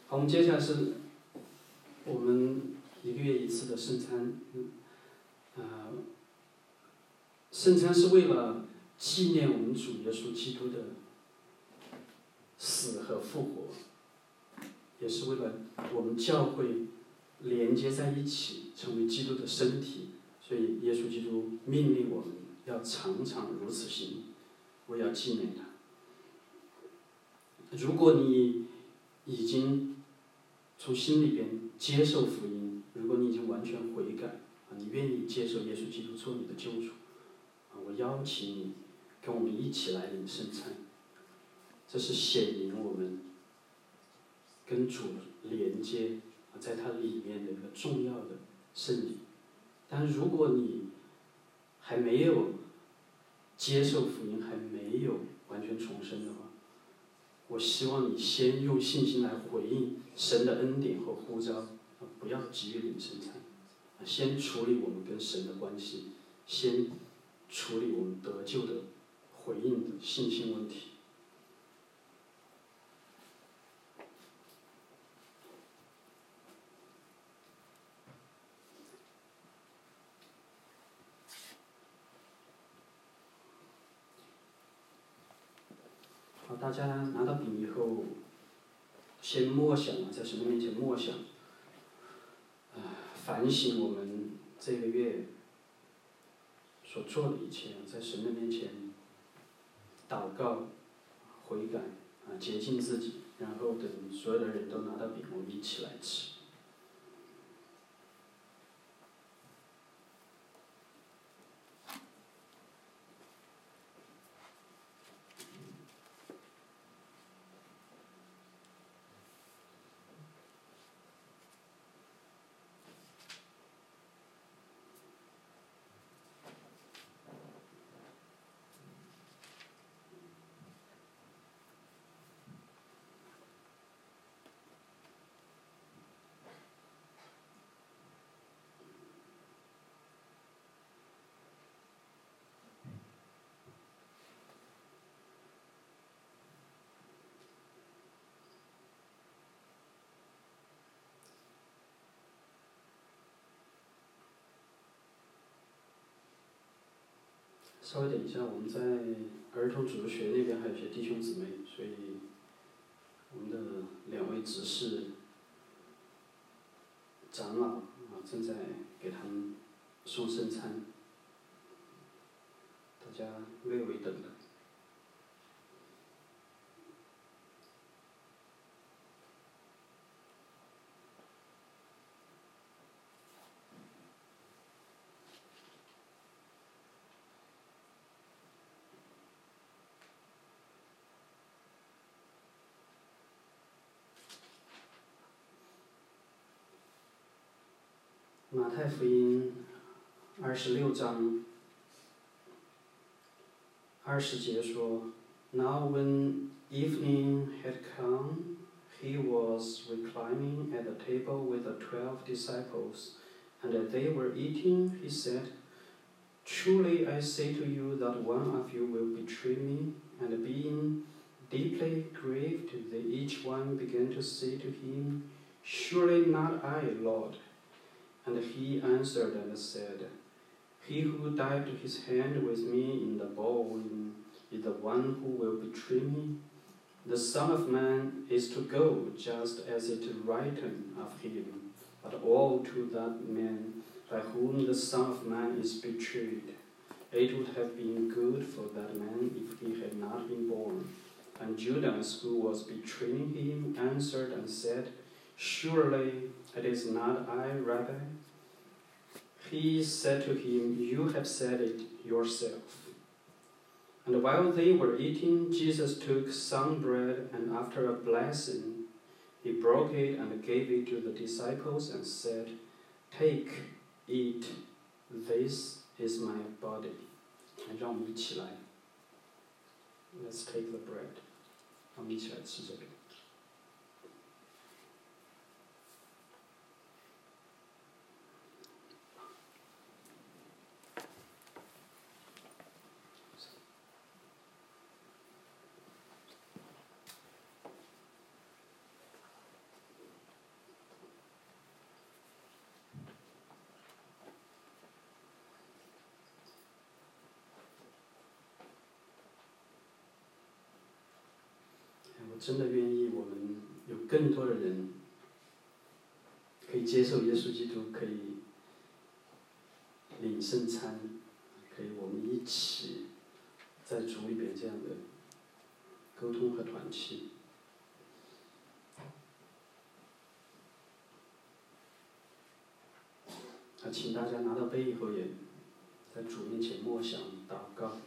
Speaker 1: 好，我们接下来是我们一个月一次的圣餐，嗯，呃，圣餐是为了纪念我们主耶稣基督的死和复活，也是为了我们教会连接在一起，成为基督的身体。所以耶稣基督命令我们要常常如此行，我要纪念他。如果你已经从心里边接受福音，如果你已经完全悔改，啊，你愿意接受耶稣基督做你的救主，啊，我邀请你跟我们一起来领圣餐。这是显明我们跟主连接，在它里面的一个重要的圣礼。但如果你还没有接受福音，还没有完全重生的话，我希望你先用信心来回应神的恩典和呼召，不要急于领圣餐，先处理我们跟神的关系，先处理我们得救的回应的信心问题。好，大家拿到饼以后，先默想啊，在神的面前默想，反省我们这个月所做的一切，在神的面前祷告、悔改啊，洁净自己，然后等所有的人都拿到饼，我们一起来吃。稍微等一下，我们在儿童主学那边还有些弟兄姊妹，所以我们的两位执事长老啊正在给他们送圣餐，大家略微等等。马太福音二十六章二十节说：“Now when evening had come, he was reclining at the table with the twelve disciples, and as they were eating, he said, Truly I say to you that one of you will betray me. And being deeply grieved, they each one began to say to him, Surely not I, Lord. And he answered and said, He who dipped his hand with me in the bowl is the one who will betray me. The Son of Man is to go just as it is written of him, but all to that man by whom the Son of Man is betrayed. It would have been good for that man if he had not been born. And Judas, who was betraying him, answered and said, Surely it is not I, Rabbi. He said to him, You have said it yourself. And while they were eating, Jesus took some bread, and after a blessing, he broke it and gave it to the disciples and said, Take, eat, this is my body. 让我们一起来 Let's take the bread. 我们一起来吃这个。 真的愿意，我们有更多的人可以接受耶稣基督，可以领圣餐，可以我们一起在主里边这样的沟通和团契。啊，请大家拿到杯以后，也在主面前默想祷告。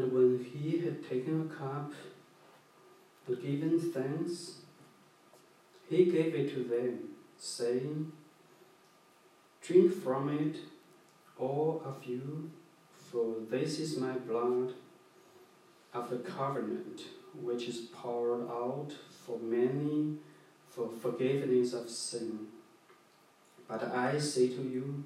Speaker 1: And when he had taken a cup and given thanks, he gave it to them, saying, Drink from it, all of you, for this is my blood of the covenant, which is poured out for many for forgiveness of sin. But I say to you,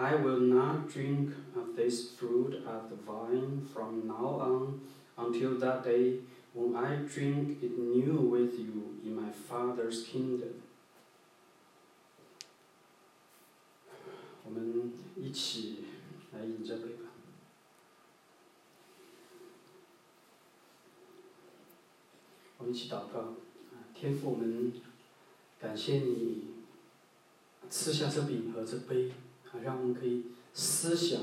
Speaker 1: I will not drink of this fruit of the vine from now on until that day when I drink it new with you in my Father's kingdom. 我们一起来饮这杯吧。我们一起祷告，天父，我们感谢你赐下这饼和这杯。 啊，让我们可以思想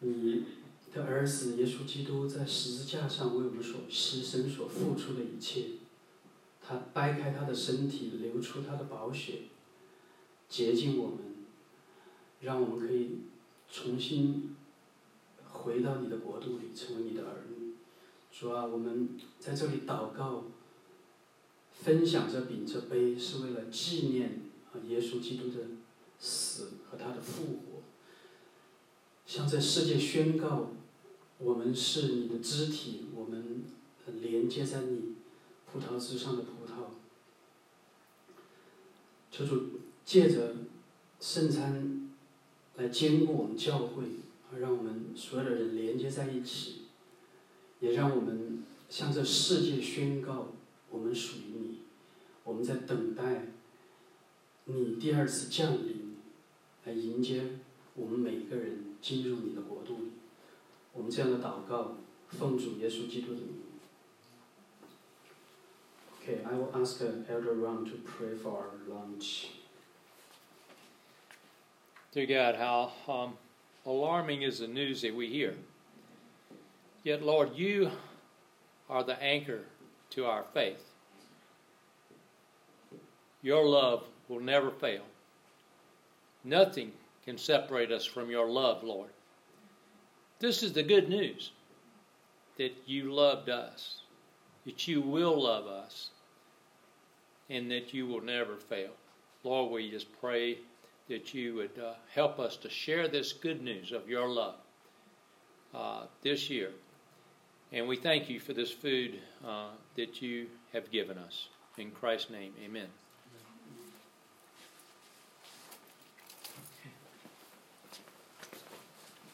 Speaker 1: 你的儿子耶稣基督在十字架上为我们所牺牲、所付出的一切。他掰开他的身体，流出他的宝血，洁净我们，让我们可以重新回到你的国度里，成为你的儿女。主啊，我们在这里祷告，分享这饼这杯，是为了纪念啊耶稣基督的。死和他的复活，向这世界宣告：我们是你的肢体，我们连接在你葡萄枝上的葡萄。求主借着圣餐来坚固我们教会，让我们所有的人连接在一起，也让我们向这世界宣告：我们属于你，我们在等待你第二次降临。来迎接我们每一个人进入你的国度里。我们这样的祷告，奉主耶稣基督的名。Okay, I will ask Elder Ron to pray for our lunch.
Speaker 5: Dear God, how um, alarming is the news that we hear. Yet, Lord, you are the anchor to our faith. Your love will never fail. Nothing can separate us from your love, Lord. This is the good news that you loved us, that you will love us, and that you will never fail. Lord, we just pray that you would uh, help us to share this good news of your love uh, this year. And we thank you for this food uh, that you have given us. In Christ's name, amen.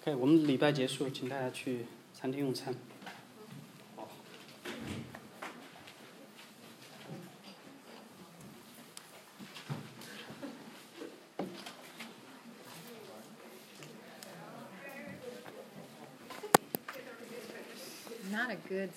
Speaker 1: OK，我们礼拜结束，请大家去餐厅用餐。
Speaker 6: Not a good